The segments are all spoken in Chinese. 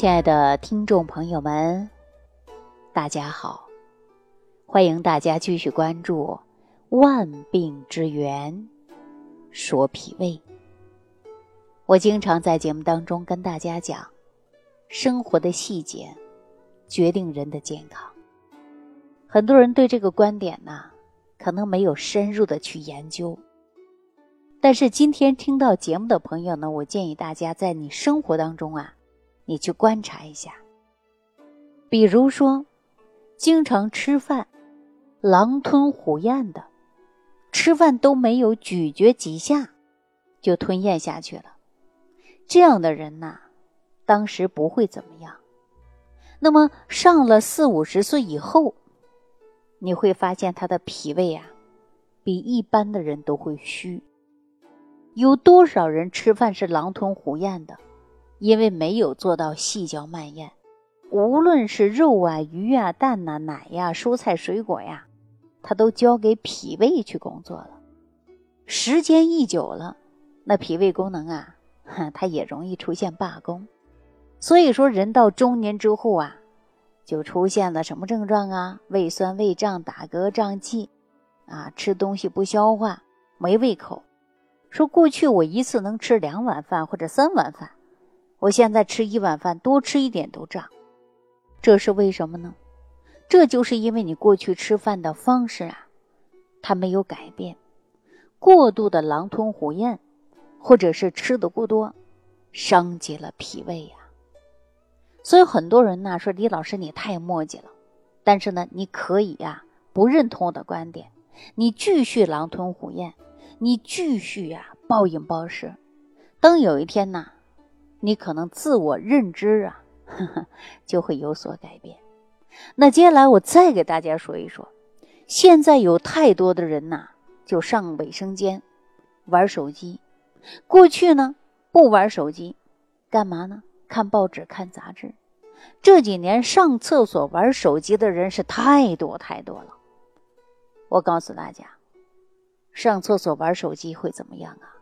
亲爱的听众朋友们，大家好！欢迎大家继续关注《万病之源》，说脾胃。我经常在节目当中跟大家讲，生活的细节决定人的健康。很多人对这个观点呢，可能没有深入的去研究。但是今天听到节目的朋友呢，我建议大家在你生活当中啊。你去观察一下，比如说，经常吃饭狼吞虎咽的，吃饭都没有咀嚼几下就吞咽下去了，这样的人呐，当时不会怎么样。那么上了四五十岁以后，你会发现他的脾胃啊，比一般的人都会虚。有多少人吃饭是狼吞虎咽的？因为没有做到细嚼慢咽，无论是肉啊、鱼啊、蛋呐、奶呀、蔬菜水果呀，它都交给脾胃去工作了。时间一久了，那脾胃功能啊，它也容易出现罢工。所以说，人到中年之后啊，就出现了什么症状啊？胃酸、胃胀、打嗝、胀气，啊，吃东西不消化，没胃口。说过去我一次能吃两碗饭或者三碗饭。我现在吃一碗饭，多吃一点都胀，这是为什么呢？这就是因为你过去吃饭的方式啊，它没有改变，过度的狼吞虎咽，或者是吃的过多，伤及了脾胃呀。所以很多人呢说李老师你太磨叽了，但是呢你可以呀不认同我的观点，你继续狼吞虎咽，你继续呀暴饮暴食，等有一天呢。你可能自我认知啊，呵 呵就会有所改变。那接下来我再给大家说一说，现在有太多的人呐，就上卫生间玩手机。过去呢，不玩手机，干嘛呢？看报纸、看杂志。这几年上厕所玩手机的人是太多太多了。我告诉大家，上厕所玩手机会怎么样啊？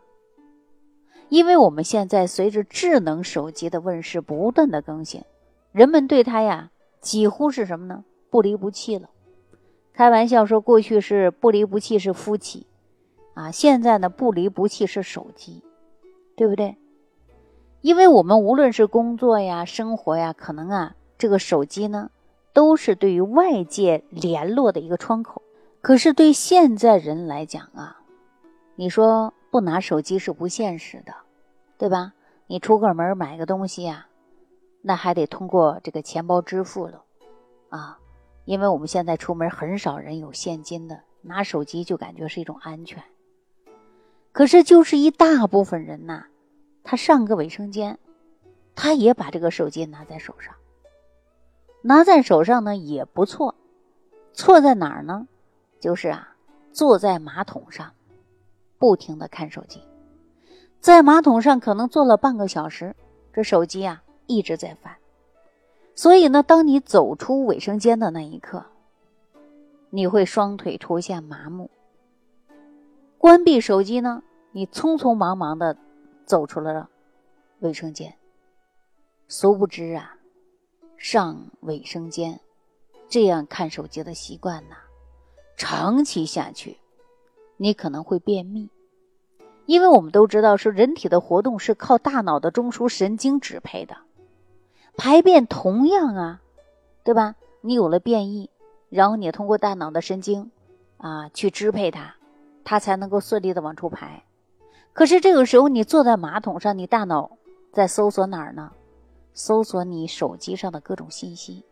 因为我们现在随着智能手机的问世，不断的更新，人们对它呀几乎是什么呢？不离不弃了。开玩笑说，过去是不离不弃是夫妻，啊，现在呢不离不弃是手机，对不对？因为我们无论是工作呀、生活呀，可能啊这个手机呢都是对于外界联络的一个窗口。可是对现在人来讲啊，你说。不拿手机是不现实的，对吧？你出个门买个东西呀，那还得通过这个钱包支付了，啊，因为我们现在出门很少人有现金的，拿手机就感觉是一种安全。可是就是一大部分人呐，他上个卫生间，他也把这个手机拿在手上，拿在手上呢也不错，错在哪儿呢？就是啊，坐在马桶上。不停的看手机，在马桶上可能坐了半个小时，这手机啊一直在翻。所以呢，当你走出卫生间的那一刻，你会双腿出现麻木。关闭手机呢，你匆匆忙忙的走出了卫生间。殊不知啊，上卫生间这样看手机的习惯呢，长期下去。你可能会便秘，因为我们都知道，说人体的活动是靠大脑的中枢神经支配的，排便同样啊，对吧？你有了便意，然后你通过大脑的神经啊去支配它，它才能够顺利的往出排。可是这个时候你坐在马桶上，你大脑在搜索哪儿呢？搜索你手机上的各种信息，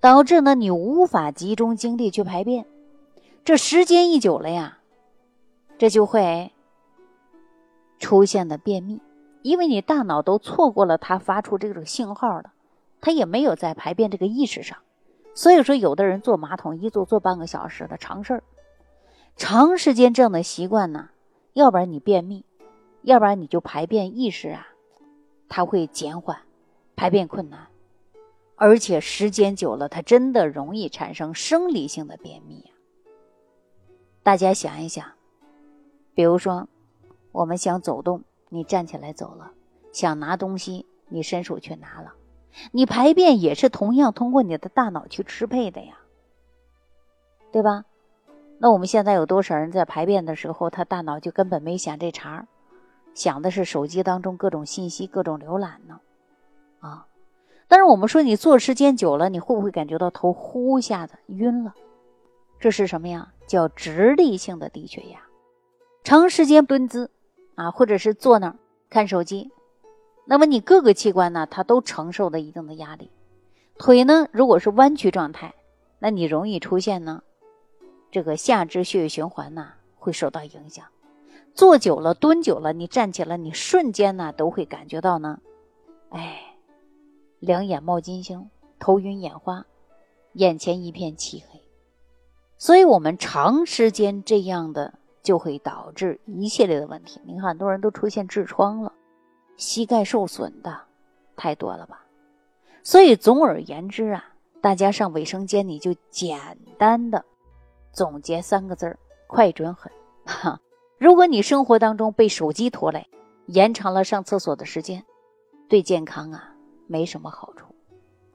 导致呢你无法集中精力去排便。这时间一久了呀。这就会出现的便秘，因为你大脑都错过了它发出这种信号了，它也没有在排便这个意识上，所以说有的人坐马桶一坐坐半个小时的常事儿，长时间这样的习惯呢，要不然你便秘，要不然你就排便意识啊，它会减缓，排便困难，而且时间久了，它真的容易产生生理性的便秘啊。大家想一想。比如说，我们想走动，你站起来走了；想拿东西，你伸手去拿了；你排便也是同样通过你的大脑去支配的呀，对吧？那我们现在有多少人在排便的时候，他大脑就根本没想这茬儿，想的是手机当中各种信息、各种浏览呢？啊！但是我们说你坐时间久了，你会不会感觉到头呼一下子晕了？这是什么呀？叫直立性的低血压。长时间蹲姿啊，或者是坐那儿看手机，那么你各个器官呢，它都承受了一定的压力。腿呢，如果是弯曲状态，那你容易出现呢。这个下肢血液循环呐会受到影响，坐久了、蹲久了，你站起来，你瞬间呢都会感觉到呢，哎，两眼冒金星，头晕眼花，眼前一片漆黑。所以，我们长时间这样的就会导致一系列的问题。你看，很多人都出现痔疮了，膝盖受损的太多了吧？所以，总而言之啊，大家上卫生间你就简单的。总结三个字儿：快、准、狠。哈，如果你生活当中被手机拖累，延长了上厕所的时间，对健康啊没什么好处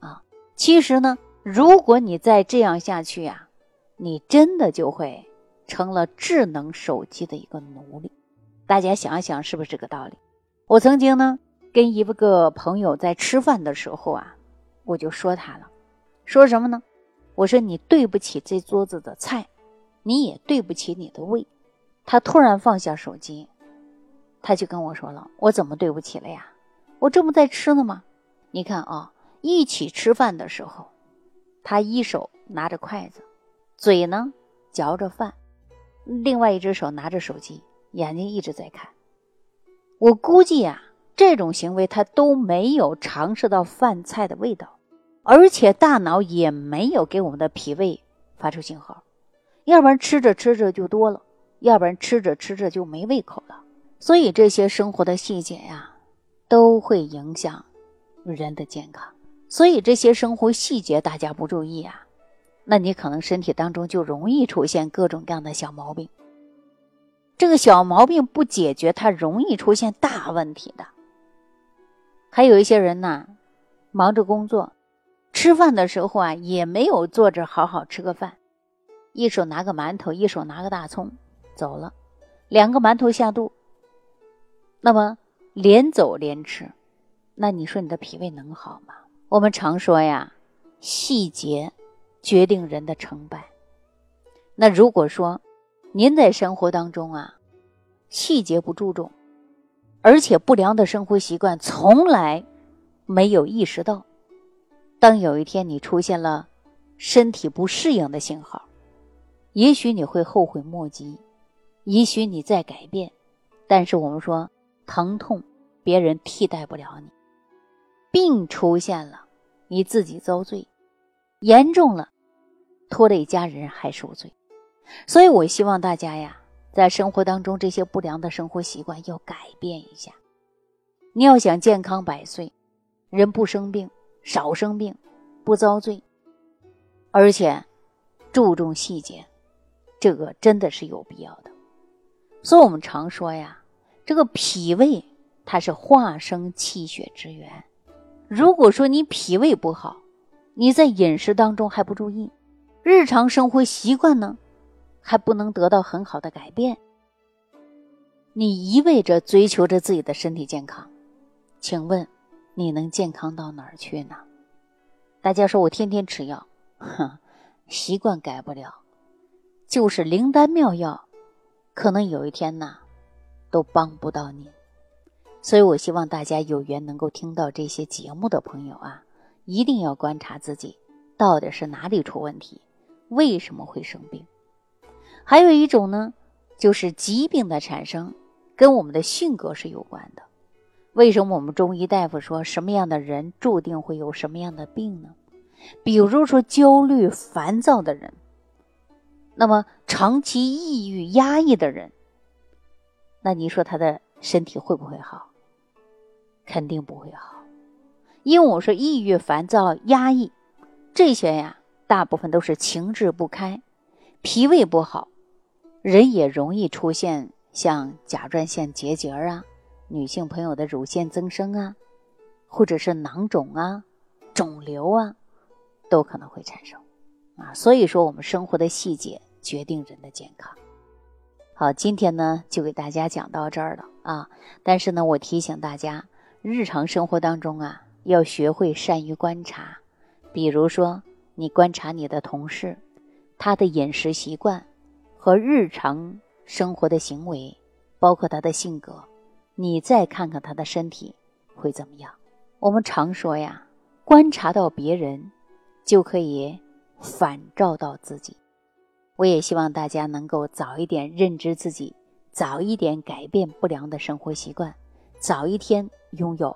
啊。其实呢，如果你再这样下去呀，你真的就会成了智能手机的一个奴隶。大家想一想，是不是这个道理？我曾经呢跟一个朋友在吃饭的时候啊，我就说他了，说什么呢？我说你对不起这桌子的菜。你也对不起你的胃。他突然放下手机，他就跟我说了：“我怎么对不起了呀？我这不在吃呢吗？你看啊，一起吃饭的时候，他一手拿着筷子，嘴呢嚼着饭，另外一只手拿着手机，眼睛一直在看。我估计啊，这种行为他都没有尝试到饭菜的味道，而且大脑也没有给我们的脾胃发出信号。”要不然吃着吃着就多了，要不然吃着吃着就没胃口了。所以这些生活的细节呀，都会影响人的健康。所以这些生活细节大家不注意啊，那你可能身体当中就容易出现各种各样的小毛病。这个小毛病不解决，它容易出现大问题的。还有一些人呢，忙着工作，吃饭的时候啊，也没有坐着好好吃个饭。一手拿个馒头，一手拿个大葱，走了，两个馒头下肚。那么连走连吃，那你说你的脾胃能好吗？我们常说呀，细节决定人的成败。那如果说您在生活当中啊，细节不注重，而且不良的生活习惯从来没有意识到，当有一天你出现了身体不适应的信号。也许你会后悔莫及，也许你在改变，但是我们说疼痛别人替代不了你，病出现了你自己遭罪，严重了拖累家人还受罪，所以我希望大家呀，在生活当中这些不良的生活习惯要改变一下。你要想健康百岁，人不生病，少生病，不遭罪，而且注重细节。这个真的是有必要的，所以我们常说呀，这个脾胃它是化生气血之源。如果说你脾胃不好，你在饮食当中还不注意，日常生活习惯呢还不能得到很好的改变，你一味着追求着自己的身体健康，请问你能健康到哪儿去呢？大家说我天天吃药，哼，习惯改不了。就是灵丹妙药，可能有一天呢，都帮不到你。所以我希望大家有缘能够听到这些节目的朋友啊，一定要观察自己到底是哪里出问题，为什么会生病。还有一种呢，就是疾病的产生跟我们的性格是有关的。为什么我们中医大夫说什么样的人注定会有什么样的病呢？比如说焦虑、烦躁的人。那么长期抑郁、压抑的人，那你说他的身体会不会好？肯定不会好，因为我说抑郁、烦躁、压抑这些呀，大部分都是情志不开，脾胃不好，人也容易出现像甲状腺结节啊，女性朋友的乳腺增生啊，或者是囊肿啊，肿瘤啊，都可能会产生啊。所以说，我们生活的细节决定人的健康。好，今天呢就给大家讲到这儿了啊。但是呢，我提醒大家，日常生活当中啊，要学会善于观察。比如说，你观察你的同事，他的饮食习惯和日常生活的行为，包括他的性格，你再看看他的身体会怎么样？我们常说呀，观察到别人，就可以反照到自己。我也希望大家能够早一点认知自己，早一点改变不良的生活习惯，早一天拥有